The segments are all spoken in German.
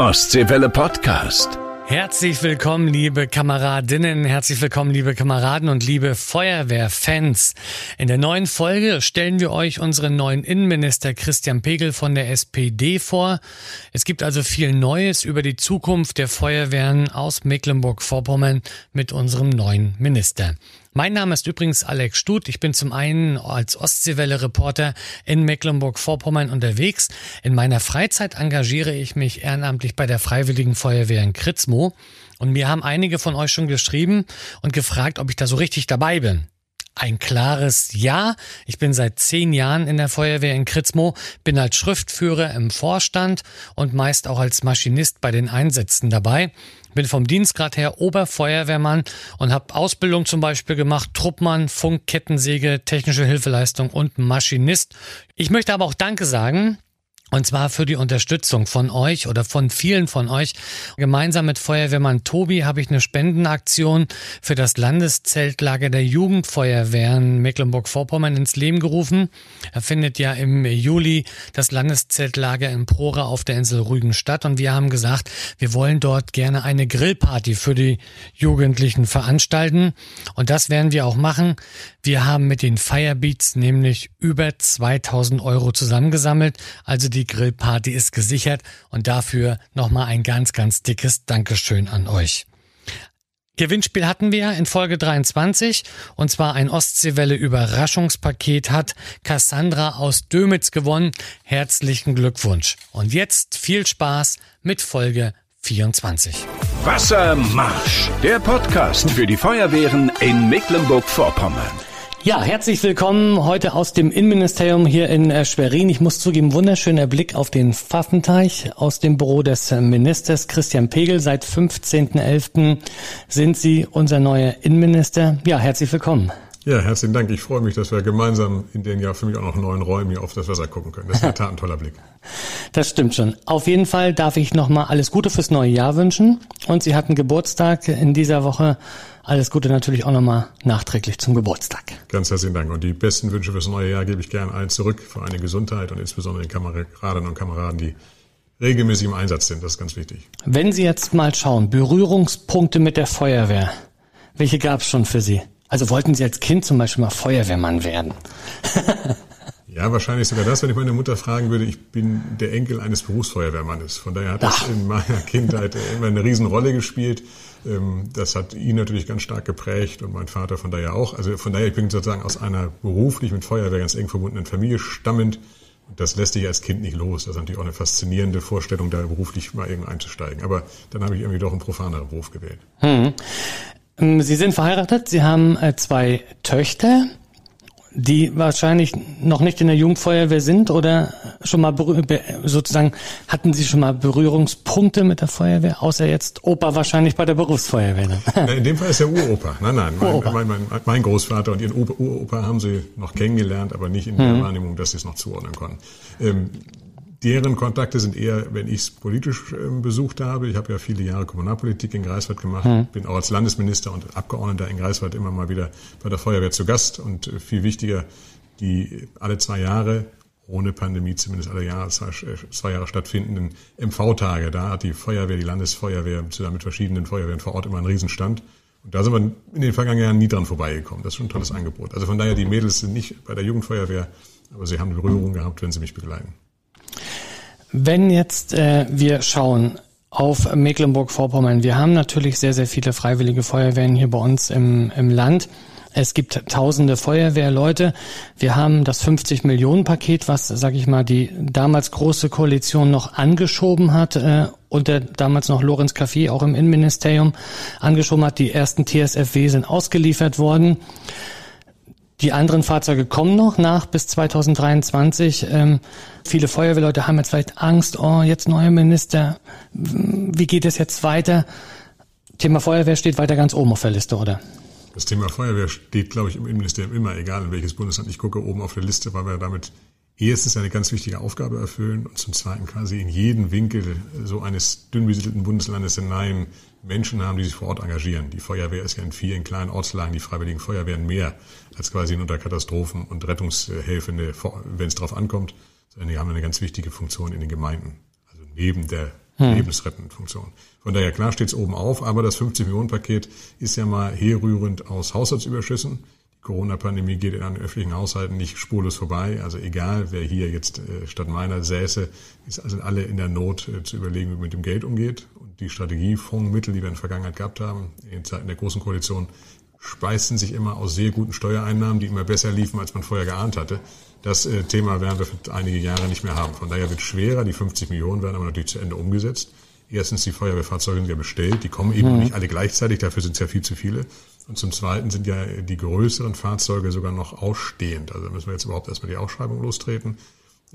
Ostseewelle Podcast. Herzlich willkommen, liebe Kameradinnen, herzlich willkommen, liebe Kameraden und liebe Feuerwehrfans. In der neuen Folge stellen wir euch unseren neuen Innenminister Christian Pegel von der SPD vor. Es gibt also viel Neues über die Zukunft der Feuerwehren aus Mecklenburg-Vorpommern mit unserem neuen Minister. Mein Name ist übrigens Alex Stut. Ich bin zum einen als Ostseewelle-Reporter in Mecklenburg-Vorpommern unterwegs. In meiner Freizeit engagiere ich mich ehrenamtlich bei der Freiwilligen Feuerwehr in Kritzmo. Und mir haben einige von euch schon geschrieben und gefragt, ob ich da so richtig dabei bin. Ein klares Ja. Ich bin seit zehn Jahren in der Feuerwehr in Kritzmo, bin als Schriftführer im Vorstand und meist auch als Maschinist bei den Einsätzen dabei. Bin vom Dienstgrad her Oberfeuerwehrmann und habe Ausbildung zum Beispiel gemacht, Truppmann, Funk, Kettensäge, technische Hilfeleistung und Maschinist. Ich möchte aber auch Danke sagen und zwar für die Unterstützung von euch oder von vielen von euch. Gemeinsam mit Feuerwehrmann Tobi habe ich eine Spendenaktion für das Landeszeltlager der Jugendfeuerwehren Mecklenburg-Vorpommern ins Leben gerufen. Er findet ja im Juli das Landeszeltlager in Prora auf der Insel Rügen statt und wir haben gesagt, wir wollen dort gerne eine Grillparty für die Jugendlichen veranstalten und das werden wir auch machen. Wir haben mit den Firebeats nämlich über 2000 Euro zusammengesammelt, also die die Grillparty ist gesichert und dafür nochmal ein ganz, ganz dickes Dankeschön an euch. Gewinnspiel hatten wir in Folge 23 und zwar ein Ostseewelle Überraschungspaket hat Cassandra aus Dömitz gewonnen. Herzlichen Glückwunsch. Und jetzt viel Spaß mit Folge 24. Wassermarsch, der Podcast für die Feuerwehren in Mecklenburg-Vorpommern. Ja, herzlich willkommen heute aus dem Innenministerium hier in äh, Schwerin. Ich muss zugeben, wunderschöner Blick auf den Pfaffenteich aus dem Büro des äh, Ministers Christian Pegel. Seit 15.11. sind Sie unser neuer Innenminister. Ja, herzlich willkommen. Ja, herzlichen Dank. Ich freue mich, dass wir gemeinsam in den ja für mich auch noch neuen Räumen hier auf das Wasser gucken können. Das ist in der Tat ein toller Blick. Das stimmt schon. Auf jeden Fall darf ich nochmal alles Gute fürs neue Jahr wünschen. Und Sie hatten Geburtstag in dieser Woche. Alles Gute natürlich auch nochmal nachträglich zum Geburtstag. Ganz herzlichen Dank. Und die besten Wünsche fürs neue Jahr gebe ich gerne allen zurück. Für eine Gesundheit und insbesondere den Kameradinnen und Kameraden, die regelmäßig im Einsatz sind. Das ist ganz wichtig. Wenn Sie jetzt mal schauen, Berührungspunkte mit der Feuerwehr. Welche gab es schon für Sie? Also wollten Sie als Kind zum Beispiel mal Feuerwehrmann werden? ja, wahrscheinlich sogar das, wenn ich meine Mutter fragen würde. Ich bin der Enkel eines Berufsfeuerwehrmannes. Von daher hat das in meiner Kindheit immer eine Riesenrolle gespielt. Ähm, das hat ihn natürlich ganz stark geprägt und mein Vater von daher auch. Also von daher, ich bin sozusagen aus einer beruflich mit Feuerwehr ganz eng verbundenen Familie stammend. Das lässt sich als Kind nicht los. Das ist natürlich auch eine faszinierende Vorstellung, da beruflich mal irgendwo einzusteigen. Aber dann habe ich irgendwie doch einen profaneren Beruf gewählt. Hm. Ähm, Sie sind verheiratet, Sie haben äh, zwei Töchter, die wahrscheinlich noch nicht in der Jugendfeuerwehr sind oder schon mal sozusagen hatten Sie schon mal Berührungspunkte mit der Feuerwehr, außer jetzt Opa wahrscheinlich bei der Berufsfeuerwehr. in dem Fall ist er Uropa. Nein, nein, mein, mein, mein, mein, Großvater und Ihren Uropa haben Sie noch kennengelernt, aber nicht in der mhm. Wahrnehmung, dass Sie es noch zuordnen konnten. Ähm, Deren Kontakte sind eher, wenn ich es politisch äh, besucht habe. Ich habe ja viele Jahre Kommunalpolitik in Greifswald gemacht, mhm. bin auch als Landesminister und Abgeordneter in Greifswald immer mal wieder bei der Feuerwehr zu Gast und äh, viel wichtiger, die alle zwei Jahre ohne Pandemie zumindest alle Jahre, zwei, äh, Jahre stattfindenden MV-Tage. Da hat die Feuerwehr, die Landesfeuerwehr zusammen mit verschiedenen Feuerwehren vor Ort immer einen Riesenstand. Und da sind wir in den vergangenen Jahren nie dran vorbeigekommen. Das ist schon ein tolles Angebot. Also von daher, die Mädels sind nicht bei der Jugendfeuerwehr, aber sie haben Berührung gehabt, wenn sie mich begleiten. Wenn jetzt äh, wir schauen auf Mecklenburg-Vorpommern, wir haben natürlich sehr, sehr viele freiwillige Feuerwehren hier bei uns im, im Land. Es gibt tausende Feuerwehrleute. Wir haben das 50 Millionen Paket, was, sag ich mal, die damals große Koalition noch angeschoben hat, äh, unter damals noch Lorenz Café auch im Innenministerium angeschoben hat. Die ersten TSFW sind ausgeliefert worden. Die anderen Fahrzeuge kommen noch nach bis 2023. Ähm, viele Feuerwehrleute haben jetzt vielleicht Angst, oh, jetzt neuer Minister, wie geht es jetzt weiter? Thema Feuerwehr steht weiter ganz oben auf der Liste, oder? Das Thema Feuerwehr steht, glaube ich, im Innenministerium immer, egal in welches Bundesland ich gucke, oben auf der Liste, weil wir damit erstens eine ganz wichtige Aufgabe erfüllen und zum Zweiten quasi in jedem Winkel so eines dünn besiedelten Bundeslandes hinein Menschen haben, die sich vor Ort engagieren. Die Feuerwehr ist ja in vielen kleinen Ortslagen, die Freiwilligen Feuerwehren mehr als quasi unter Katastrophen und Rettungshelfende, wenn es darauf ankommt, sondern die haben eine ganz wichtige Funktion in den Gemeinden. Also neben der hm. lebensrettenden Funktion. Von daher klar steht es oben auf, aber das 50-Millionen-Paket ist ja mal herrührend aus Haushaltsüberschüssen. Corona-Pandemie geht in den öffentlichen Haushalten nicht spurlos vorbei. Also egal, wer hier jetzt äh, statt meiner säße, sind also alle in der Not äh, zu überlegen, wie man mit dem Geld umgeht. Und die Strategiefondsmittel, die wir in der Vergangenheit gehabt haben, in Zeiten der Großen Koalition, speisten sich immer aus sehr guten Steuereinnahmen, die immer besser liefen, als man vorher geahnt hatte. Das äh, Thema werden wir für einige Jahre nicht mehr haben. Von daher wird es schwerer. Die 50 Millionen werden aber natürlich zu Ende umgesetzt. Erstens, die Feuerwehrfahrzeuge sind ja bestellt, die kommen eben mhm. nicht alle gleichzeitig, dafür sind es ja viel zu viele. Und zum Zweiten sind ja die größeren Fahrzeuge sogar noch ausstehend. Also müssen wir jetzt überhaupt erstmal die Ausschreibung lostreten.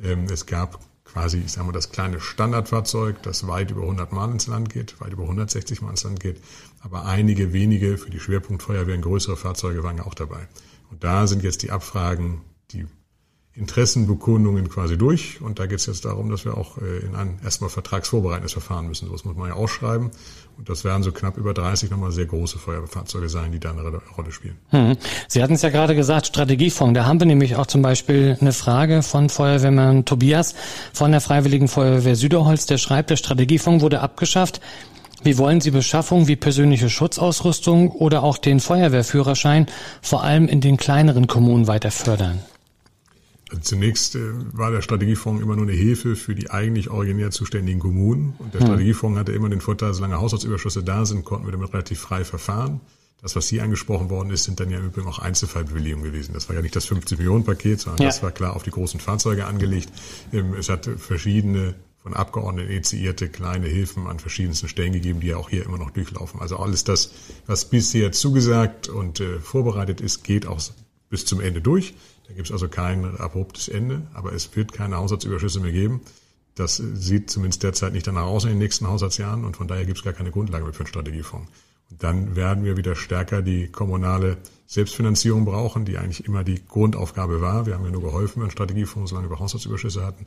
Ähm, es gab quasi, ich sage mal, das kleine Standardfahrzeug, das weit über 100 Mal ins Land geht, weit über 160 Mal ins Land geht. Aber einige wenige für die Schwerpunktfeuerwehren größere Fahrzeuge waren ja auch dabei. Und da sind jetzt die Abfragen, die Interessenbekundungen quasi durch. Und da geht es jetzt darum, dass wir auch äh, in ein erstmal vertragsvorbereitendes Verfahren müssen. Das muss man ja ausschreiben. Und das werden so knapp über 30 nochmal sehr große Feuerwehrfahrzeuge sein, die da eine Rolle spielen. Hm. Sie hatten es ja gerade gesagt, Strategiefonds. Da haben wir nämlich auch zum Beispiel eine Frage von Feuerwehrmann Tobias von der Freiwilligen Feuerwehr Süderholz. Der schreibt, der Strategiefonds wurde abgeschafft. Wie wollen Sie Beschaffung wie persönliche Schutzausrüstung oder auch den Feuerwehrführerschein vor allem in den kleineren Kommunen weiter fördern? Zunächst äh, war der Strategiefonds immer nur eine Hilfe für die eigentlich originär zuständigen Kommunen. Und der hm. Strategiefonds hatte immer den Vorteil, solange Haushaltsüberschüsse da sind, konnten wir damit relativ frei verfahren. Das, was hier angesprochen worden ist, sind dann ja im Übrigen auch Einzelfallbewilligungen gewesen. Das war ja nicht das 50 Millionen Paket, sondern ja. das war klar auf die großen Fahrzeuge angelegt. Ähm, es hat verschiedene von Abgeordneten initiierte kleine Hilfen an verschiedensten Stellen gegeben, die ja auch hier immer noch durchlaufen. Also alles das, was bisher zugesagt und äh, vorbereitet ist, geht auch bis zum Ende durch. Da gibt es also kein abruptes Ende, aber es wird keine Haushaltsüberschüsse mehr geben. Das sieht zumindest derzeit nicht danach aus in den nächsten Haushaltsjahren und von daher gibt es gar keine Grundlage mehr für einen Strategiefonds. Und dann werden wir wieder stärker die kommunale Selbstfinanzierung brauchen, die eigentlich immer die Grundaufgabe war. Wir haben ja nur geholfen, wenn Strategiefonds solange wir Haushaltsüberschüsse hatten.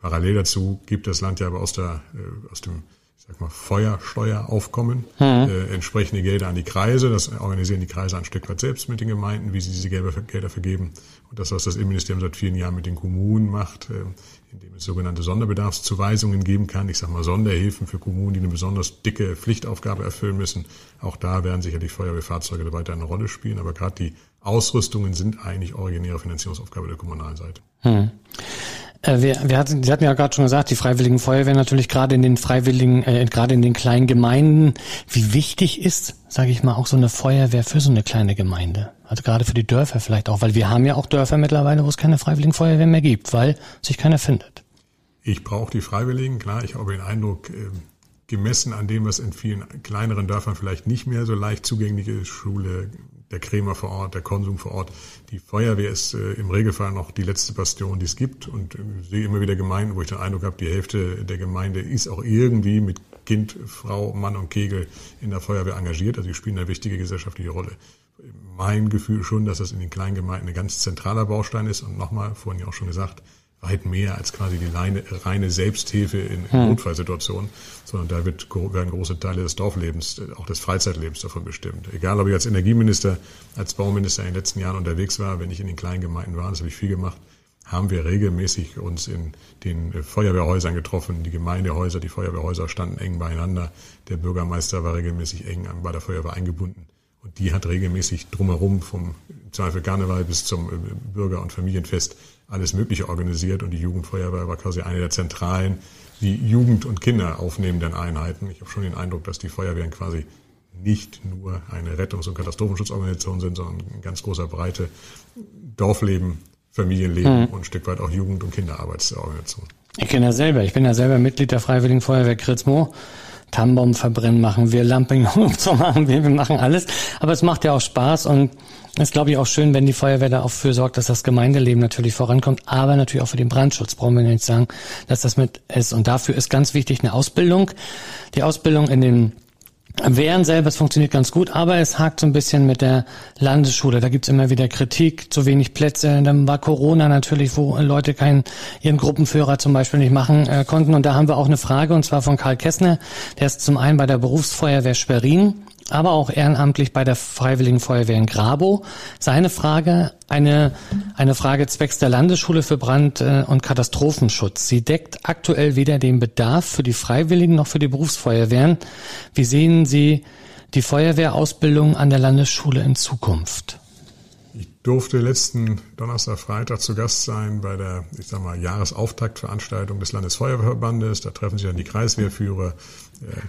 Parallel dazu gibt das Land ja aber aus, der, äh, aus dem sag mal, Feuersteueraufkommen, hm. äh, entsprechende Gelder an die Kreise. Das organisieren die Kreise ein Stück weit selbst mit den Gemeinden, wie sie diese Gelder, Gelder vergeben. Und das, was das Innenministerium seit vielen Jahren mit den Kommunen macht, äh, indem es sogenannte Sonderbedarfszuweisungen geben kann. Ich sage mal Sonderhilfen für Kommunen, die eine besonders dicke Pflichtaufgabe erfüllen müssen. Auch da werden sicherlich Feuerwehrfahrzeuge weiter eine Rolle spielen. Aber gerade die Ausrüstungen sind eigentlich originäre Finanzierungsaufgabe der kommunalen Seite. Hm. Äh, wir, wir hatten, Sie hatten ja gerade schon gesagt, die Freiwilligen Feuerwehr natürlich gerade in den Freiwilligen, äh, gerade in den kleinen Gemeinden. Wie wichtig ist, sage ich mal, auch so eine Feuerwehr für so eine kleine Gemeinde? Also gerade für die Dörfer vielleicht auch, weil wir haben ja auch Dörfer mittlerweile, wo es keine Freiwilligen Feuerwehr mehr gibt, weil sich keiner findet. Ich brauche die Freiwilligen, klar. Ich habe den Eindruck, äh, gemessen an dem, was in vielen kleineren Dörfern vielleicht nicht mehr so leicht zugänglich ist, Schule, der Krämer vor Ort, der Konsum vor Ort. Die Feuerwehr ist äh, im Regelfall noch die letzte Bastion, die es gibt. Und äh, sehe immer wieder Gemeinden, wo ich den Eindruck habe, die Hälfte der Gemeinde ist auch irgendwie mit Kind, Frau, Mann und Kegel in der Feuerwehr engagiert. Also die spielen eine wichtige gesellschaftliche Rolle. Mein Gefühl schon, dass das in den kleinen Gemeinden ein ganz zentraler Baustein ist. Und nochmal, vorhin ja auch schon gesagt, weit mehr als quasi die reine, reine Selbsthilfe in, hm. Notfallsituationen, sondern da wird, werden große Teile des Dorflebens, auch des Freizeitlebens davon bestimmt. Egal, ob ich als Energieminister, als Bauminister in den letzten Jahren unterwegs war, wenn ich in den kleinen Gemeinden war, das habe ich viel gemacht, haben wir regelmäßig uns in den Feuerwehrhäusern getroffen. Die Gemeindehäuser, die Feuerwehrhäuser standen eng beieinander. Der Bürgermeister war regelmäßig eng bei der Feuerwehr eingebunden. Und die hat regelmäßig drumherum vom Zweifel Karneval bis zum äh, Bürger- und Familienfest alles Mögliche organisiert und die Jugendfeuerwehr war quasi eine der zentralen, die Jugend und Kinder aufnehmenden Einheiten. Ich habe schon den Eindruck, dass die Feuerwehren quasi nicht nur eine Rettungs- und Katastrophenschutzorganisation sind, sondern in ganz großer Breite Dorfleben, Familienleben mhm. und ein Stück weit auch Jugend- und Kinderarbeitsorganisation. Ich kenne ja selber, ich bin ja selber Mitglied der Freiwilligen Feuerwehr Kritzmo. Tannenbaum verbrennen machen wir, Lamping so machen wir, wir machen alles. Aber es macht ja auch Spaß und es glaube ich, auch schön, wenn die Feuerwehr da auch für sorgt, dass das Gemeindeleben natürlich vorankommt, aber natürlich auch für den Brandschutz. Brauchen wir nicht sagen, dass das mit ist. Und dafür ist ganz wichtig eine Ausbildung. Die Ausbildung in den Wehren selber, es funktioniert ganz gut, aber es hakt so ein bisschen mit der Landesschule. Da gibt's immer wieder Kritik, zu wenig Plätze. Dann war Corona natürlich, wo Leute keinen ihren Gruppenführer zum Beispiel nicht machen äh, konnten. Und da haben wir auch eine Frage, und zwar von Karl Kessner. Der ist zum einen bei der Berufsfeuerwehr Schwerin aber auch ehrenamtlich bei der Freiwilligen Feuerwehr in Grabo. Seine Frage, eine, eine Frage zwecks der Landesschule für Brand- äh, und Katastrophenschutz. Sie deckt aktuell weder den Bedarf für die Freiwilligen noch für die Berufsfeuerwehren. Wie sehen Sie die Feuerwehrausbildung an der Landesschule in Zukunft? Ich durfte letzten Donnerstag, Freitag zu Gast sein bei der, ich sag mal, Jahresauftaktveranstaltung des Landesfeuerwehrverbandes. Da treffen sich dann die Kreiswehrführer,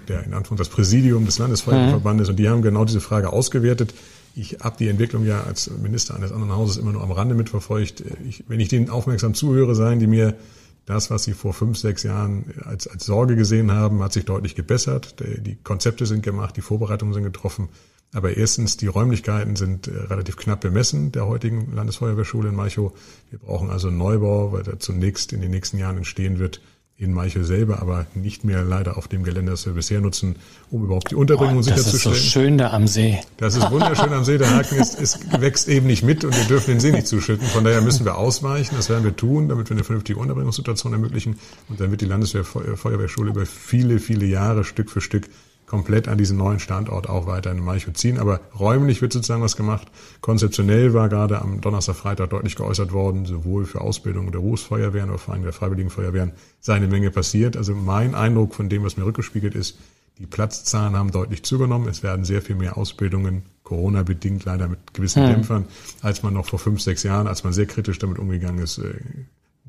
der in Anführung das Präsidium des Landesfeuerwehrverbandes und die haben genau diese Frage ausgewertet. Ich habe die Entwicklung ja als Minister eines anderen Hauses immer nur am Rande mitverfolgt. Ich, wenn ich denen aufmerksam zuhöre, seien die mir das, was sie vor fünf, sechs Jahren als, als Sorge gesehen haben, hat sich deutlich gebessert. Die Konzepte sind gemacht, die Vorbereitungen sind getroffen. Aber erstens, die Räumlichkeiten sind äh, relativ knapp bemessen der heutigen Landesfeuerwehrschule in Malchow. Wir brauchen also einen Neubau, weil der zunächst in den nächsten Jahren entstehen wird in Malchow selber, aber nicht mehr leider auf dem Gelände, das wir bisher nutzen, um überhaupt die Unterbringung oh, sicherzustellen. Das ist so schön da am See. Das ist wunderschön am See. Der Haken ist, es wächst eben nicht mit und wir dürfen den See nicht zuschütten. Von daher müssen wir ausweichen. Das werden wir tun, damit wir eine vernünftige Unterbringungssituation ermöglichen. Und dann wird die Landeswehrfeuerwehrschule über viele, viele Jahre Stück für Stück komplett an diesen neuen Standort auch weiter in Malchow ziehen. Aber räumlich wird sozusagen was gemacht. Konzeptionell war gerade am Donnerstag, Freitag deutlich geäußert worden, sowohl für Ausbildung der Berufsfeuerwehren oder vor allem der Freiwilligen Feuerwehren sei eine Menge passiert. Also mein Eindruck von dem, was mir rückgespiegelt ist, die Platzzahlen haben deutlich zugenommen. Es werden sehr viel mehr Ausbildungen, Corona-bedingt leider mit gewissen hm. Dämpfern, als man noch vor fünf, sechs Jahren, als man sehr kritisch damit umgegangen ist, äh,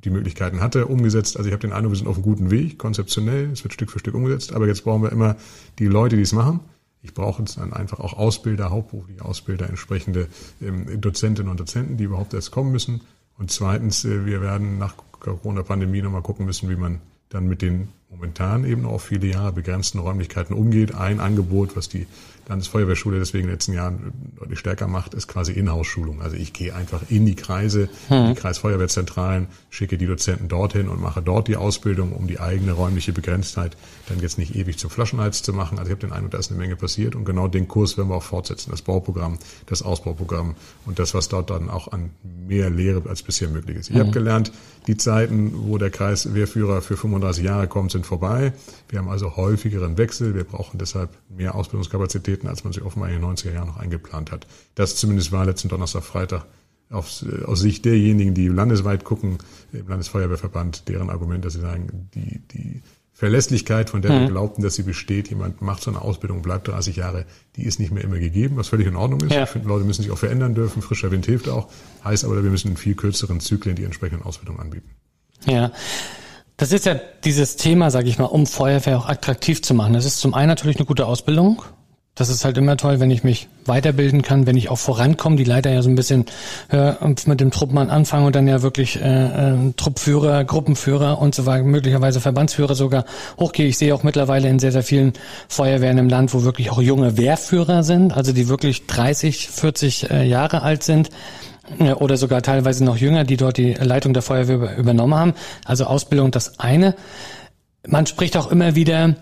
die Möglichkeiten hatte, umgesetzt. Also ich habe den Eindruck, wir sind auf einem guten Weg, konzeptionell, es wird Stück für Stück umgesetzt, aber jetzt brauchen wir immer die Leute, die es machen. Ich brauche jetzt dann einfach auch Ausbilder, hauptberufliche Ausbilder, entsprechende ähm, Dozentinnen und Dozenten, die überhaupt erst kommen müssen. Und zweitens, äh, wir werden nach Corona-Pandemie nochmal gucken müssen, wie man dann mit den momentan eben auch viele Jahre begrenzten Räumlichkeiten umgeht. Ein Angebot, was die Landesfeuerwehrschule deswegen in den letzten Jahren deutlich stärker macht, ist quasi Inhouse-Schulung. Also ich gehe einfach in die Kreise, in die hm. Kreisfeuerwehrzentralen, schicke die Dozenten dorthin und mache dort die Ausbildung, um die eigene räumliche Begrenztheit dann jetzt nicht ewig zum Flaschenhals zu machen. Also ich habe den Eindruck, da ist eine Menge passiert und genau den Kurs werden wir auch fortsetzen. Das Bauprogramm, das Ausbauprogramm und das, was dort dann auch an mehr Lehre als bisher möglich ist. Ich mhm. habe gelernt, die Zeiten, wo der Kreiswehrführer für 35 Jahre kommt, sind vorbei. Wir haben also häufigeren Wechsel. Wir brauchen deshalb mehr Ausbildungskapazitäten, als man sich offenbar in den 90er Jahren noch eingeplant hat. Das zumindest war letzten Donnerstag, Freitag aus, aus Sicht derjenigen, die landesweit gucken, im Landesfeuerwehrverband, deren Argument, dass sie sagen, die, die Verlässlichkeit, von der mhm. wir glaubten, dass sie besteht, jemand macht so eine Ausbildung, bleibt 30 Jahre, die ist nicht mehr immer gegeben, was völlig in Ordnung ist. Ja. Ich finde, Leute müssen sich auch verändern dürfen, frischer Wind hilft auch, heißt aber, wir müssen in viel kürzeren Zyklen die entsprechenden Ausbildungen anbieten. Ja. Das ist ja dieses Thema, sage ich mal, um Feuerwehr auch attraktiv zu machen. Das ist zum einen natürlich eine gute Ausbildung, das ist halt immer toll, wenn ich mich weiterbilden kann, wenn ich auch vorankomme, die Leiter ja so ein bisschen äh, mit dem Truppmann anfangen und dann ja wirklich äh, äh, Truppführer, Gruppenführer und so weiter, möglicherweise Verbandsführer sogar hochgehe. Ich sehe auch mittlerweile in sehr, sehr vielen Feuerwehren im Land, wo wirklich auch junge Wehrführer sind, also die wirklich 30, 40 äh, Jahre alt sind oder sogar teilweise noch jünger, die dort die Leitung der Feuerwehr übernommen haben. Also Ausbildung das eine. Man spricht auch immer wieder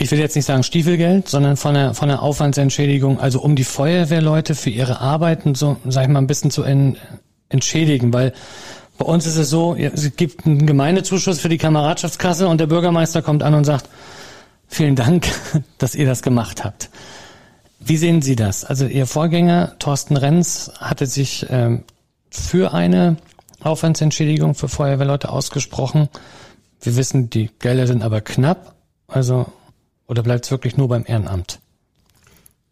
ich will jetzt nicht sagen Stiefelgeld, sondern von der, von der Aufwandsentschädigung, also um die Feuerwehrleute für ihre Arbeiten so, sag ich mal, ein bisschen zu en, entschädigen, weil bei uns ist es so, es gibt einen Gemeindezuschuss für die Kameradschaftskasse und der Bürgermeister kommt an und sagt, vielen Dank, dass ihr das gemacht habt. Wie sehen Sie das? Also Ihr Vorgänger Thorsten Renz hatte sich ähm, für eine Aufwandsentschädigung für Feuerwehrleute ausgesprochen. Wir wissen, die Gelder sind aber knapp. Also oder bleibt es wirklich nur beim Ehrenamt?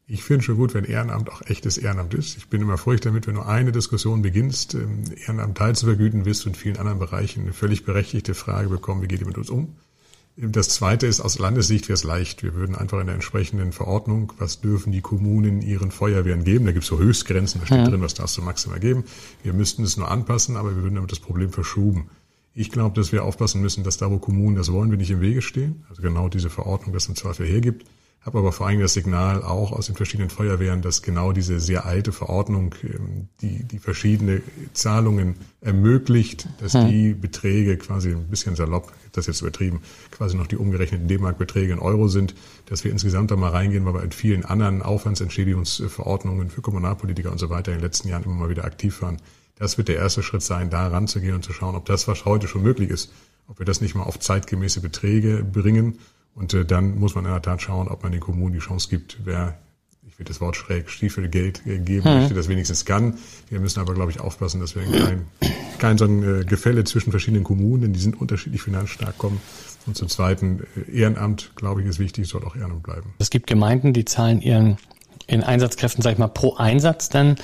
Ich finde schon gut, wenn Ehrenamt auch echtes Ehrenamt ist. Ich bin immer furcht damit, wenn du eine Diskussion beginnst, ähm, Ehrenamt teilzuvergüten, wirst du in vielen anderen Bereichen eine völlig berechtigte Frage bekommen, wie geht ihr mit uns um? Das zweite ist, aus Landessicht wäre es leicht. Wir würden einfach in der entsprechenden Verordnung, was dürfen die Kommunen ihren Feuerwehren geben? Da gibt es so Höchstgrenzen, da steht ja. drin, was darfst du maximal geben. Wir müssten es nur anpassen, aber wir würden damit das Problem verschuben. Ich glaube, dass wir aufpassen müssen, dass da, wo Kommunen das wollen, wir nicht im Wege stehen. Also genau diese Verordnung das im Zweifel hergibt. Habe aber vor allem das Signal auch aus den verschiedenen Feuerwehren, dass genau diese sehr alte Verordnung, ähm, die, die verschiedene Zahlungen ermöglicht, dass hm. die Beträge quasi ein bisschen salopp, das jetzt übertrieben, quasi noch die umgerechneten D-Mark-Beträge in Euro sind, dass wir insgesamt da mal reingehen, weil wir in vielen anderen Aufwandsentschädigungsverordnungen für Kommunalpolitiker und so weiter in den letzten Jahren immer mal wieder aktiv waren das wird der erste Schritt sein, da ranzugehen und zu schauen, ob das, was heute schon möglich ist, ob wir das nicht mal auf zeitgemäße Beträge bringen. Und äh, dann muss man in der Tat schauen, ob man den Kommunen die Chance gibt, wer ich will das Wort schräg, Stiefelgeld geben hm. möchte, das wenigstens kann. Wir müssen aber, glaube ich, aufpassen, dass wir kein, kein so ein Gefälle zwischen verschiedenen Kommunen, denn die sind unterschiedlich finanzstark kommen. Und zum Zweiten, Ehrenamt, glaube ich, ist wichtig, soll auch Ehrenamt bleiben. Es gibt Gemeinden, die zahlen ihren in Einsatzkräften, sag ich mal, pro Einsatz dann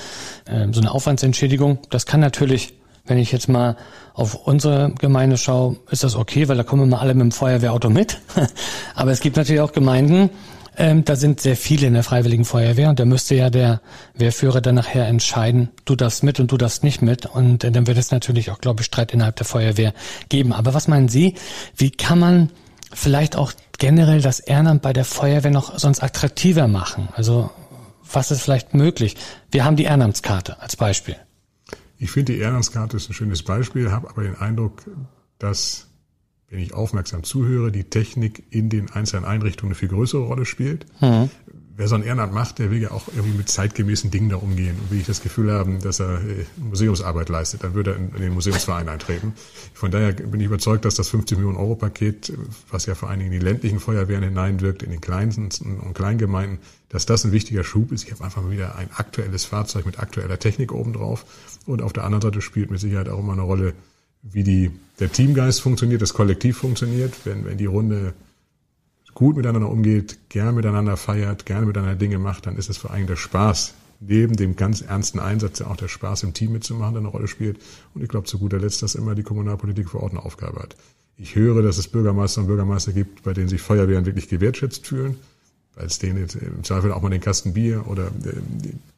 äh, so eine Aufwandsentschädigung. Das kann natürlich, wenn ich jetzt mal auf unsere Gemeinde schaue, ist das okay, weil da kommen immer alle mit dem Feuerwehrauto mit. Aber es gibt natürlich auch Gemeinden, ähm, da sind sehr viele in der Freiwilligen Feuerwehr und da müsste ja der Wehrführer dann nachher entscheiden, du darfst mit und du darfst nicht mit. Und äh, dann wird es natürlich auch, glaube ich, Streit innerhalb der Feuerwehr geben. Aber was meinen Sie, wie kann man vielleicht auch generell das Ehrenamt bei der Feuerwehr noch sonst attraktiver machen? Also was ist vielleicht möglich? Wir haben die Ehrenamtskarte als Beispiel. Ich finde, die Ehrenamtskarte ist ein schönes Beispiel, habe aber den Eindruck, dass, wenn ich aufmerksam zuhöre, die Technik in den einzelnen Einrichtungen eine viel größere Rolle spielt. Mhm wer so ein Ehrenamt macht, der will ja auch irgendwie mit zeitgemäßen Dingen da umgehen. Und will ich das Gefühl haben, dass er äh, Museumsarbeit leistet, dann würde er in, den Museumsverein eintreten. Von daher bin ich überzeugt, dass das 50 Millionen Euro Paket, was ja vor allen Dingen in die ländlichen Feuerwehren hineinwirkt, in den kleinsten und Kleingemeinden, dass das ein wichtiger Schub ist. Ich habe einfach mal wieder ein aktuelles Fahrzeug mit aktueller Technik obendrauf. Und auf der anderen Seite spielt mit Sicherheit auch immer eine Rolle, wie die, der Teamgeist funktioniert, das Kollektiv funktioniert. Wenn, wenn die Runde gut miteinander umgeht, gern miteinander feiert, gerne miteinander Dinge macht, dann ist es vor allem der Spaß, neben dem ganz ernsten Einsatz ja auch der Spaß im Team mitzumachen, der eine Rolle spielt. Und ich glaube zu guter Letzt, dass immer die Kommunalpolitik vor Ort eine Aufgabe hat. Ich höre, dass es Bürgermeister und Bürgermeister gibt, bei denen sich Feuerwehren wirklich gewertschätzt fühlen, weil es denen im Zweifel auch mal den Kasten Bier oder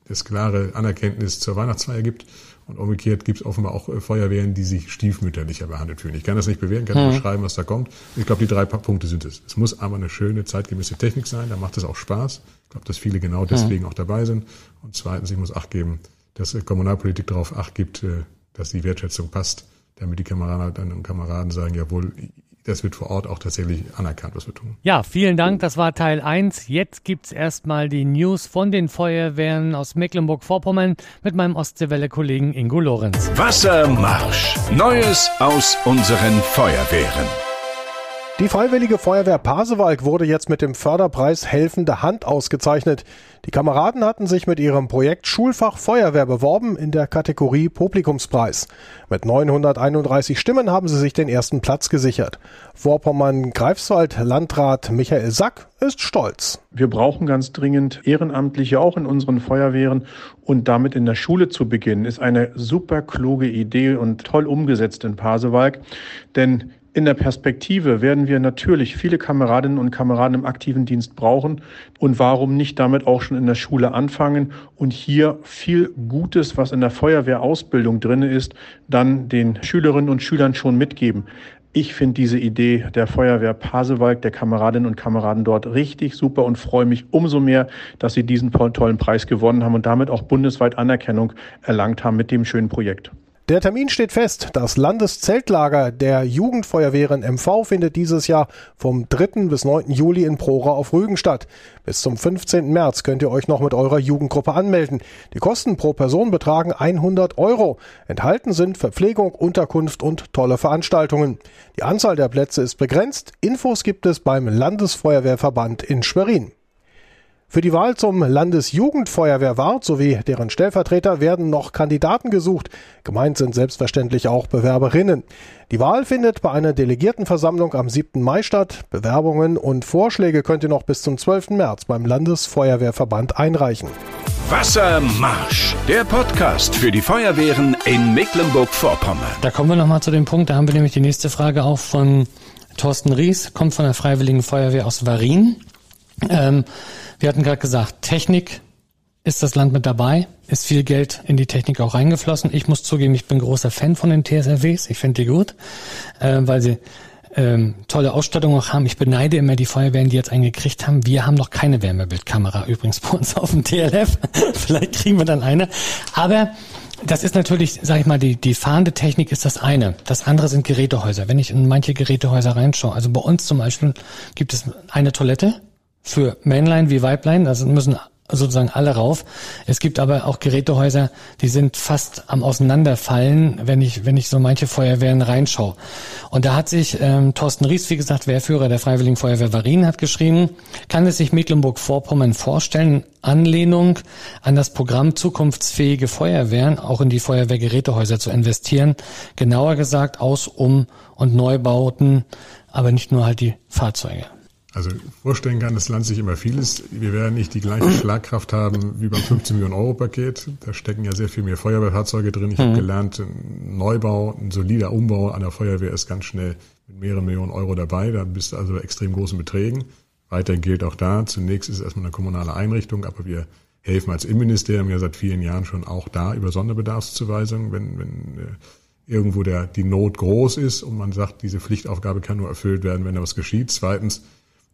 das klare Anerkenntnis zur Weihnachtsfeier gibt. Und umgekehrt gibt es offenbar auch äh, Feuerwehren, die sich stiefmütterlicher behandelt fühlen. Ich kann das nicht bewerten, kann nur mhm. beschreiben, was da kommt. Ich glaube, die drei Punkte sind es. Es muss aber eine schöne, zeitgemäße Technik sein, da macht es auch Spaß. Ich glaube, dass viele genau deswegen mhm. auch dabei sind. Und zweitens, ich muss Acht geben, dass äh, Kommunalpolitik darauf Acht gibt, äh, dass die Wertschätzung passt, damit die Kameraden und Kameraden sagen, jawohl, das wird vor Ort auch tatsächlich anerkannt, was wir tun. Ja, vielen Dank. Das war Teil 1. Jetzt gibt's erstmal die News von den Feuerwehren aus Mecklenburg-Vorpommern mit meinem Ostseewelle-Kollegen Ingo Lorenz. Wassermarsch. Neues aus unseren Feuerwehren. Die Freiwillige Feuerwehr Pasewalk wurde jetzt mit dem Förderpreis Helfende Hand ausgezeichnet. Die Kameraden hatten sich mit ihrem Projekt Schulfach Feuerwehr beworben in der Kategorie Publikumspreis. Mit 931 Stimmen haben sie sich den ersten Platz gesichert. Vorpommern-Greifswald Landrat Michael Sack ist stolz. Wir brauchen ganz dringend Ehrenamtliche auch in unseren Feuerwehren und damit in der Schule zu beginnen, ist eine super kluge Idee und toll umgesetzt in Pasewalk. Denn in der Perspektive werden wir natürlich viele Kameradinnen und Kameraden im aktiven Dienst brauchen. Und warum nicht damit auch schon in der Schule anfangen und hier viel Gutes, was in der Feuerwehrausbildung drin ist, dann den Schülerinnen und Schülern schon mitgeben. Ich finde diese Idee der Feuerwehr Pasewalk, der Kameradinnen und Kameraden dort richtig super und freue mich umso mehr, dass sie diesen tollen Preis gewonnen haben und damit auch bundesweit Anerkennung erlangt haben mit dem schönen Projekt. Der Termin steht fest. Das Landeszeltlager der Jugendfeuerwehren MV findet dieses Jahr vom 3. bis 9. Juli in Prora auf Rügen statt. Bis zum 15. März könnt ihr euch noch mit eurer Jugendgruppe anmelden. Die Kosten pro Person betragen 100 Euro. Enthalten sind Verpflegung, Unterkunft und tolle Veranstaltungen. Die Anzahl der Plätze ist begrenzt. Infos gibt es beim Landesfeuerwehrverband in Schwerin. Für die Wahl zum Landesjugendfeuerwehrwart sowie deren Stellvertreter werden noch Kandidaten gesucht. Gemeint sind selbstverständlich auch Bewerberinnen. Die Wahl findet bei einer Delegiertenversammlung am 7. Mai statt. Bewerbungen und Vorschläge könnt ihr noch bis zum 12. März beim Landesfeuerwehrverband einreichen. Wassermarsch, der Podcast für die Feuerwehren in Mecklenburg-Vorpommern. Da kommen wir nochmal zu dem Punkt, da haben wir nämlich die nächste Frage auch von Thorsten Ries, kommt von der Freiwilligen Feuerwehr aus Varin. Ähm, wir hatten gerade gesagt, Technik ist das Land mit dabei, ist viel Geld in die Technik auch reingeflossen. Ich muss zugeben, ich bin großer Fan von den TSRWs. Ich finde die gut, äh, weil sie ähm, tolle Ausstattung auch haben. Ich beneide immer die Feuerwehren, die jetzt einen gekriegt haben. Wir haben noch keine Wärmebildkamera übrigens bei uns auf dem TLF. Vielleicht kriegen wir dann eine. Aber das ist natürlich, sag ich mal, die, die fahrende Technik ist das eine. Das andere sind Gerätehäuser. Wenn ich in manche Gerätehäuser reinschaue, also bei uns zum Beispiel gibt es eine Toilette, für Männlein wie Weiblein. Also müssen sozusagen alle rauf. Es gibt aber auch Gerätehäuser, die sind fast am Auseinanderfallen, wenn ich, wenn ich so manche Feuerwehren reinschaue. Und da hat sich ähm, Thorsten Ries, wie gesagt, Wehrführer der Freiwilligen Feuerwehr Varin, hat geschrieben, kann es sich Mecklenburg-Vorpommern vorstellen, Anlehnung an das Programm Zukunftsfähige Feuerwehren auch in die Feuerwehrgerätehäuser zu investieren. Genauer gesagt Aus-, Um- und Neubauten, aber nicht nur halt die Fahrzeuge. Also vorstellen kann das Land sich immer vieles. Wir werden nicht die gleiche Schlagkraft haben wie beim 15 Millionen Euro Paket. Da stecken ja sehr viel mehr Feuerwehrfahrzeuge drin. Ich mhm. habe gelernt, ein Neubau, ein solider Umbau an der Feuerwehr ist ganz schnell mit mehreren Millionen Euro dabei. Da bist du also bei extrem großen Beträgen. Weiter gilt auch da, zunächst ist es erstmal eine kommunale Einrichtung, aber wir helfen als Innenministerium ja seit vielen Jahren schon auch da über Sonderbedarfszuweisungen, wenn, wenn äh, irgendwo der, die Not groß ist und man sagt, diese Pflichtaufgabe kann nur erfüllt werden, wenn da was geschieht. Zweitens,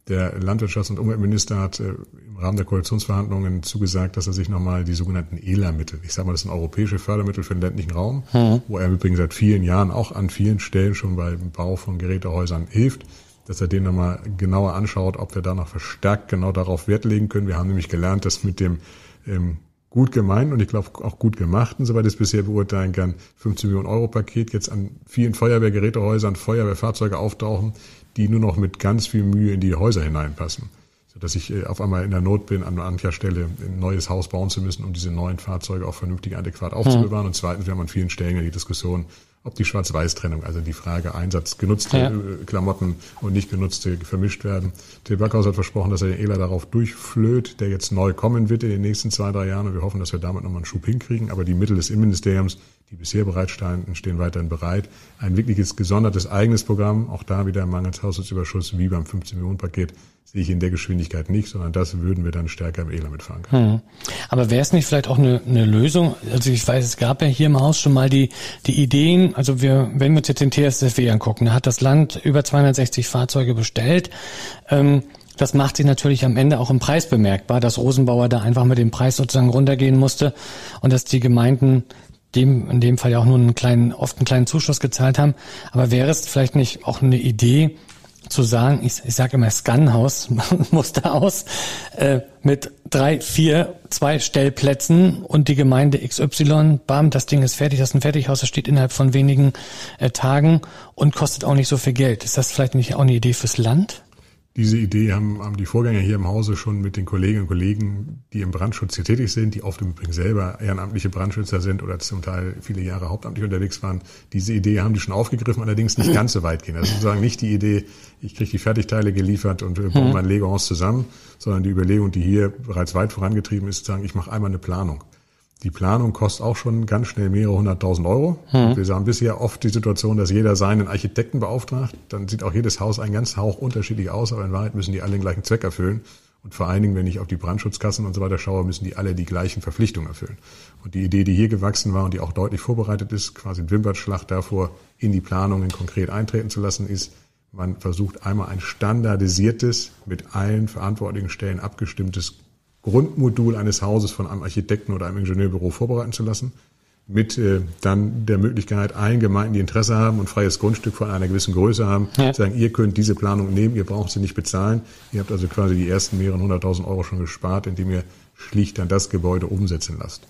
der Landwirtschafts- und Umweltminister hat äh, im Rahmen der Koalitionsverhandlungen zugesagt, dass er sich nochmal die sogenannten ELA-Mittel, ich sage mal, das sind europäische Fördermittel für den ländlichen Raum, hm. wo er übrigens seit vielen Jahren auch an vielen Stellen schon beim Bau von Gerätehäusern hilft, dass er den nochmal genauer anschaut, ob wir da noch verstärkt genau darauf Wert legen können. Wir haben nämlich gelernt, dass mit dem ähm, gut gemeint und ich glaube auch gut gemachten, soweit ich es bisher beurteilen kann, 15 Millionen Euro Paket jetzt an vielen Feuerwehrgerätehäusern Feuerwehrfahrzeuge auftauchen, die nur noch mit ganz viel Mühe in die Häuser hineinpassen. Sodass ich äh, auf einmal in der Not bin, an mancher Stelle ein neues Haus bauen zu müssen, um diese neuen Fahrzeuge auch vernünftig adäquat aufzubewahren. Mhm. Und zweitens, wir haben an vielen Stellen ja die Diskussion, ob die Schwarz-Weiß-Trennung, also die Frage Einsatz genutzte ja. Äh, Klamotten und nicht genutzte vermischt werden. Till Backhaus hat versprochen, dass er den ELA darauf durchflöht, der jetzt neu kommen wird in den nächsten zwei, drei Jahren und wir hoffen, dass wir damit nochmal einen Schub hinkriegen. Aber die Mittel des Innenministeriums, die bisher bereitstanden, stehen weiterhin bereit. Ein wirkliches gesondertes eigenes Programm, auch da wieder im Mangels Haushaltsüberschuss wie beim 15 Millionen Paket, sehe ich in der Geschwindigkeit nicht, sondern das würden wir dann stärker im ELA mitfahren können. Hm. Aber wäre es nicht vielleicht auch eine, eine Lösung? Also ich weiß, es gab ja hier im Haus schon mal die, die Ideen, also wir, wenn wir uns jetzt den TSFW angucken, da hat das Land über 260 Fahrzeuge bestellt. Ähm, das macht sich natürlich am Ende auch im Preis bemerkbar, dass Rosenbauer da einfach mit dem Preis sozusagen runtergehen musste und dass die Gemeinden dem, in dem Fall ja auch nur einen kleinen, oft einen kleinen Zuschuss gezahlt haben. Aber wäre es vielleicht nicht auch eine Idee, zu sagen, ich, ich sage immer Scanhaus, Muster aus, äh, mit drei, vier, zwei Stellplätzen und die Gemeinde XY, bam, das Ding ist fertig, das ist ein Fertighaus, das steht innerhalb von wenigen äh, Tagen und kostet auch nicht so viel Geld. Ist das vielleicht nicht auch eine Idee fürs Land? Diese Idee haben, haben die Vorgänger hier im Hause schon mit den Kolleginnen und Kollegen, die im Brandschutz hier tätig sind, die oft im Übrigen selber ehrenamtliche Brandschützer sind oder zum Teil viele Jahre hauptamtlich unterwegs waren. Diese Idee haben die schon aufgegriffen, allerdings nicht ganz so weit gehen. Das ist sozusagen nicht die Idee, ich kriege die Fertigteile geliefert und äh, baue mhm. mein Lego-Haus zusammen, sondern die Überlegung, die hier bereits weit vorangetrieben ist, zu sagen, ich mache einmal eine Planung. Die Planung kostet auch schon ganz schnell mehrere hunderttausend Euro. Hm. Wir haben bisher oft die Situation, dass jeder seinen Architekten beauftragt. Dann sieht auch jedes Haus ein ganz Hauch unterschiedlich aus, aber in Wahrheit müssen die alle den gleichen Zweck erfüllen. Und vor allen Dingen, wenn ich auf die Brandschutzkassen und so weiter schaue, müssen die alle die gleichen Verpflichtungen erfüllen. Und die Idee, die hier gewachsen war und die auch deutlich vorbereitet ist, quasi ein Wimpertschlag davor, in die Planungen konkret eintreten zu lassen, ist, man versucht einmal ein standardisiertes, mit allen verantwortlichen Stellen abgestimmtes Grundmodul eines Hauses von einem Architekten oder einem Ingenieurbüro vorbereiten zu lassen, mit äh, dann der Möglichkeit, allen Gemeinden, die Interesse haben und freies Grundstück von einer gewissen Größe haben, ja. sagen, ihr könnt diese Planung nehmen, ihr braucht sie nicht bezahlen. Ihr habt also quasi die ersten mehreren hunderttausend Euro schon gespart, indem ihr schlicht dann das Gebäude umsetzen lasst.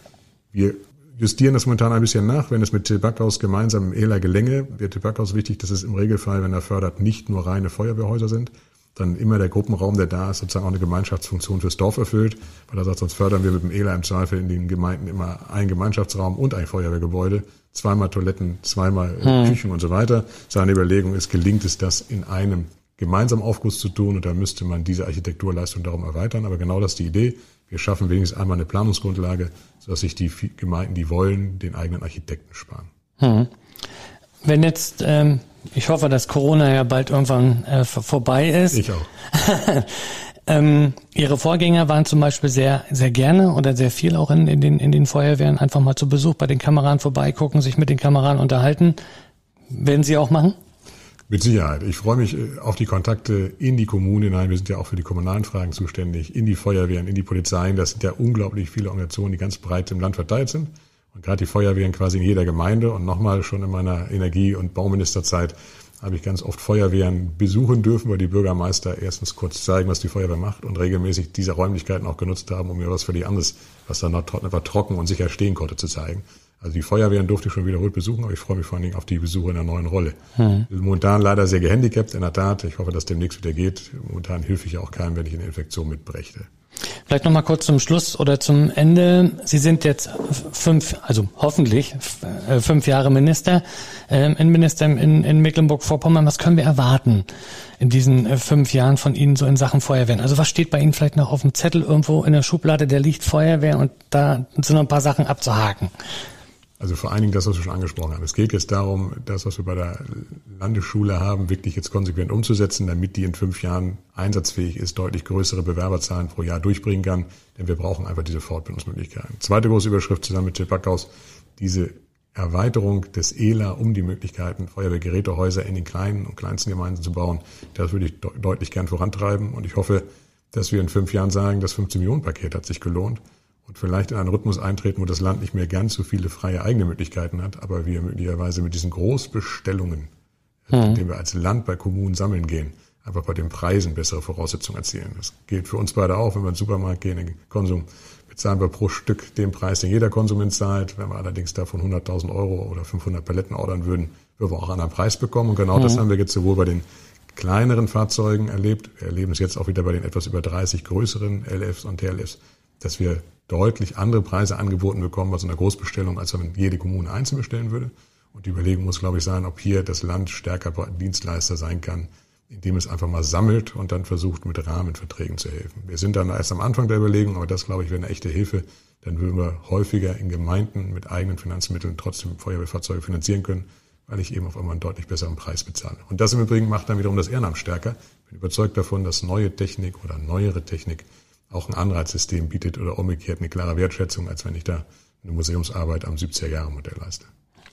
Wir justieren das momentan ein bisschen nach. Wenn es mit Till Backhaus gemeinsam im ELA gelänge, wäre Till Backhaus wichtig, dass es im Regelfall, wenn er fördert, nicht nur reine Feuerwehrhäuser sind, dann immer der Gruppenraum, der da ist, sozusagen auch eine Gemeinschaftsfunktion fürs Dorf erfüllt, weil er sagt, sonst fördern wir mit dem ELA im Zweifel in den Gemeinden immer einen Gemeinschaftsraum und ein Feuerwehrgebäude, zweimal Toiletten, zweimal hm. Küchen und so weiter. Seine Überlegung ist, gelingt es das in einem gemeinsamen Aufguss zu tun und da müsste man diese Architekturleistung darum erweitern. Aber genau das ist die Idee. Wir schaffen wenigstens einmal eine Planungsgrundlage, sodass sich die Gemeinden, die wollen, den eigenen Architekten sparen. Hm. Wenn jetzt ähm, ich hoffe, dass Corona ja bald irgendwann äh, vorbei ist. Ich auch. ähm, Ihre Vorgänger waren zum Beispiel sehr, sehr gerne oder sehr viel auch in, in, den, in den Feuerwehren einfach mal zu Besuch bei den Kameraden vorbeigucken, sich mit den Kameraden unterhalten. Werden Sie auch machen? Mit Sicherheit. Ich freue mich äh, auf die Kontakte in die Kommunen hinein. Wir sind ja auch für die kommunalen Fragen zuständig, in die Feuerwehren, in die Polizeien. Das sind ja unglaublich viele Organisationen, die ganz breit im Land verteilt sind. Und gerade die Feuerwehren quasi in jeder Gemeinde und nochmal schon in meiner Energie- und Bauministerzeit habe ich ganz oft Feuerwehren besuchen dürfen, weil die Bürgermeister erstens kurz zeigen, was die Feuerwehr macht und regelmäßig diese Räumlichkeiten auch genutzt haben, um mir was völlig anderes, was dann etwa trocken und sicher stehen konnte, zu zeigen. Also die Feuerwehren durfte ich schon wiederholt besuchen, aber ich freue mich vor allen Dingen auf die Besuche in der neuen Rolle. Hm. Momentan leider sehr gehandicapt, in der Tat. Ich hoffe, dass demnächst wieder geht. Momentan hilfe ich ja auch keinem, wenn ich eine Infektion mitbrächte. Vielleicht noch mal kurz zum Schluss oder zum Ende. Sie sind jetzt fünf, also hoffentlich äh, fünf Jahre Minister, äh, Innenminister in, in Mecklenburg-Vorpommern. Was können wir erwarten in diesen äh, fünf Jahren von Ihnen so in Sachen Feuerwehren? Also was steht bei Ihnen vielleicht noch auf dem Zettel irgendwo in der Schublade, der liegt Feuerwehr und da sind noch ein paar Sachen abzuhaken? Also vor allen Dingen das, was wir schon angesprochen haben. Es geht jetzt darum, das, was wir bei der Landesschule haben, wirklich jetzt konsequent umzusetzen, damit die in fünf Jahren einsatzfähig ist, deutlich größere Bewerberzahlen pro Jahr durchbringen kann. Denn wir brauchen einfach diese Fortbildungsmöglichkeiten. Zweite große Überschrift zusammen mit Chip Backhaus, diese Erweiterung des ELA um die Möglichkeiten, Feuerwehrgerätehäuser in den kleinen und kleinsten Gemeinden zu bauen. Das würde ich de deutlich gern vorantreiben. Und ich hoffe, dass wir in fünf Jahren sagen, das 15 Millionen Paket hat sich gelohnt und vielleicht in einen Rhythmus eintreten, wo das Land nicht mehr ganz so viele freie eigene Möglichkeiten hat, aber wir möglicherweise mit diesen Großbestellungen, mhm. indem wir als Land bei Kommunen sammeln gehen, einfach bei den Preisen bessere Voraussetzungen erzielen. Das gilt für uns beide auch, wenn wir in den Supermarkt gehen, in den Konsum, bezahlen wir pro Stück den Preis, den jeder Konsument zahlt. Wenn wir allerdings davon 100.000 Euro oder 500 Paletten ordern würden, würden wir auch einen anderen Preis bekommen. Und genau mhm. das haben wir jetzt sowohl bei den kleineren Fahrzeugen erlebt, wir erleben es jetzt auch wieder bei den etwas über 30 größeren LFs und TLFs, dass wir deutlich andere Preise angeboten bekommen bei so einer Großbestellung, als wenn jede Kommune einzeln bestellen würde. Und die Überlegung muss, glaube ich, sein, ob hier das Land stärker Dienstleister sein kann, indem es einfach mal sammelt und dann versucht, mit Rahmenverträgen zu helfen. Wir sind dann erst am Anfang der Überlegung, aber das, glaube ich, wäre eine echte Hilfe. Dann würden wir häufiger in Gemeinden mit eigenen Finanzmitteln trotzdem Feuerwehrfahrzeuge finanzieren können, weil ich eben auf einmal einen deutlich besseren Preis bezahle. Und das im Übrigen macht dann wiederum das Ehrenamt stärker. Ich bin überzeugt davon, dass neue Technik oder neuere Technik auch ein Anreizsystem bietet oder umgekehrt eine klare Wertschätzung, als wenn ich da eine Museumsarbeit am 70er-Jahre-Modell leiste.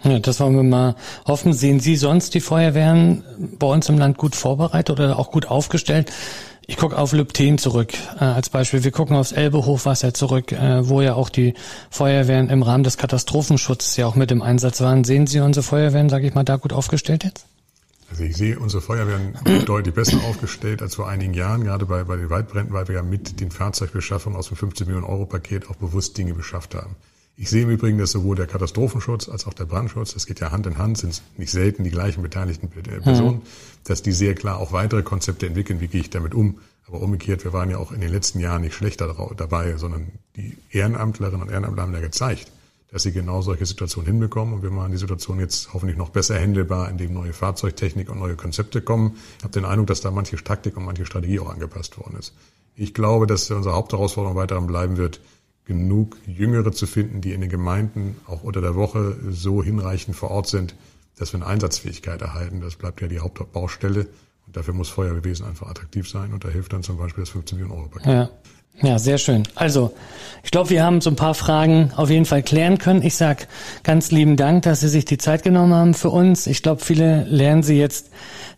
Ja, das wollen wir mal hoffen. Sehen Sie sonst die Feuerwehren bei uns im Land gut vorbereitet oder auch gut aufgestellt? Ich gucke auf Lübten zurück äh, als Beispiel. Wir gucken aufs Elbe-Hochwasser zurück, äh, wo ja auch die Feuerwehren im Rahmen des Katastrophenschutzes ja auch mit im Einsatz waren. Sehen Sie unsere Feuerwehren, sage ich mal, da gut aufgestellt jetzt? Also ich sehe unsere Feuerwehren deutlich besser aufgestellt als vor einigen Jahren, gerade bei, bei den Waldbränden, weil wir ja mit den Fahrzeugbeschaffungen aus dem 15 Millionen Euro Paket auch bewusst Dinge beschafft haben. Ich sehe im Übrigen, dass sowohl der Katastrophenschutz als auch der Brandschutz, das geht ja Hand in Hand, sind nicht selten die gleichen beteiligten äh, Personen, mhm. dass die sehr klar auch weitere Konzepte entwickeln, wie gehe ich damit um. Aber umgekehrt, wir waren ja auch in den letzten Jahren nicht schlechter dabei, sondern die Ehrenamtlerinnen und Ehrenamtler haben ja gezeigt, dass sie genau solche Situationen hinbekommen. Und wir machen die Situation jetzt hoffentlich noch besser handelbar, indem neue Fahrzeugtechnik und neue Konzepte kommen. Ich habe den Eindruck, dass da manche Taktik und manche Strategie auch angepasst worden ist. Ich glaube, dass unsere Hauptherausforderung weiterhin bleiben wird, genug Jüngere zu finden, die in den Gemeinden auch unter der Woche so hinreichend vor Ort sind, dass wir eine Einsatzfähigkeit erhalten. Das bleibt ja die Hauptbaustelle. Und dafür muss Feuerwehrwesen einfach attraktiv sein. Und da hilft dann zum Beispiel das 15 Millionen Euro Paket. Ja. Ja, sehr schön. Also, ich glaube, wir haben so ein paar Fragen auf jeden Fall klären können. Ich sag ganz lieben Dank, dass Sie sich die Zeit genommen haben für uns. Ich glaube, viele lernen Sie jetzt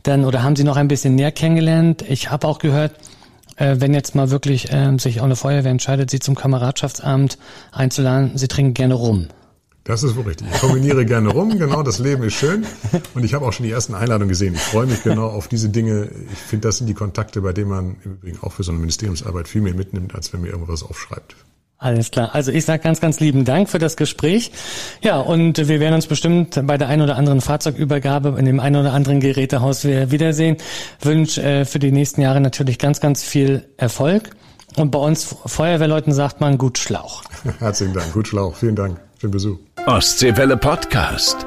dann oder haben Sie noch ein bisschen näher kennengelernt. Ich habe auch gehört, äh, wenn jetzt mal wirklich äh, sich auch eine Feuerwehr entscheidet, Sie zum Kameradschaftsabend einzuladen, Sie trinken gerne rum. Das ist wohl richtig. Ich kombiniere gerne rum, genau, das Leben ist schön. Und ich habe auch schon die ersten Einladungen gesehen. Ich freue mich genau auf diese Dinge. Ich finde, das sind die Kontakte, bei denen man im Übrigen auch für so eine Ministeriumsarbeit viel mehr mitnimmt, als wenn mir irgendwas aufschreibt. Alles klar. Also ich sage ganz, ganz lieben Dank für das Gespräch. Ja, und wir werden uns bestimmt bei der ein oder anderen Fahrzeugübergabe in dem ein oder anderen Gerätehaus wiedersehen. Wünsche äh, für die nächsten Jahre natürlich ganz, ganz viel Erfolg. Und bei uns Feuerwehrleuten sagt man gut Schlauch. Herzlichen Dank, gut Schlauch. Vielen Dank. Schönen Besuch. Ostseewelle Podcast.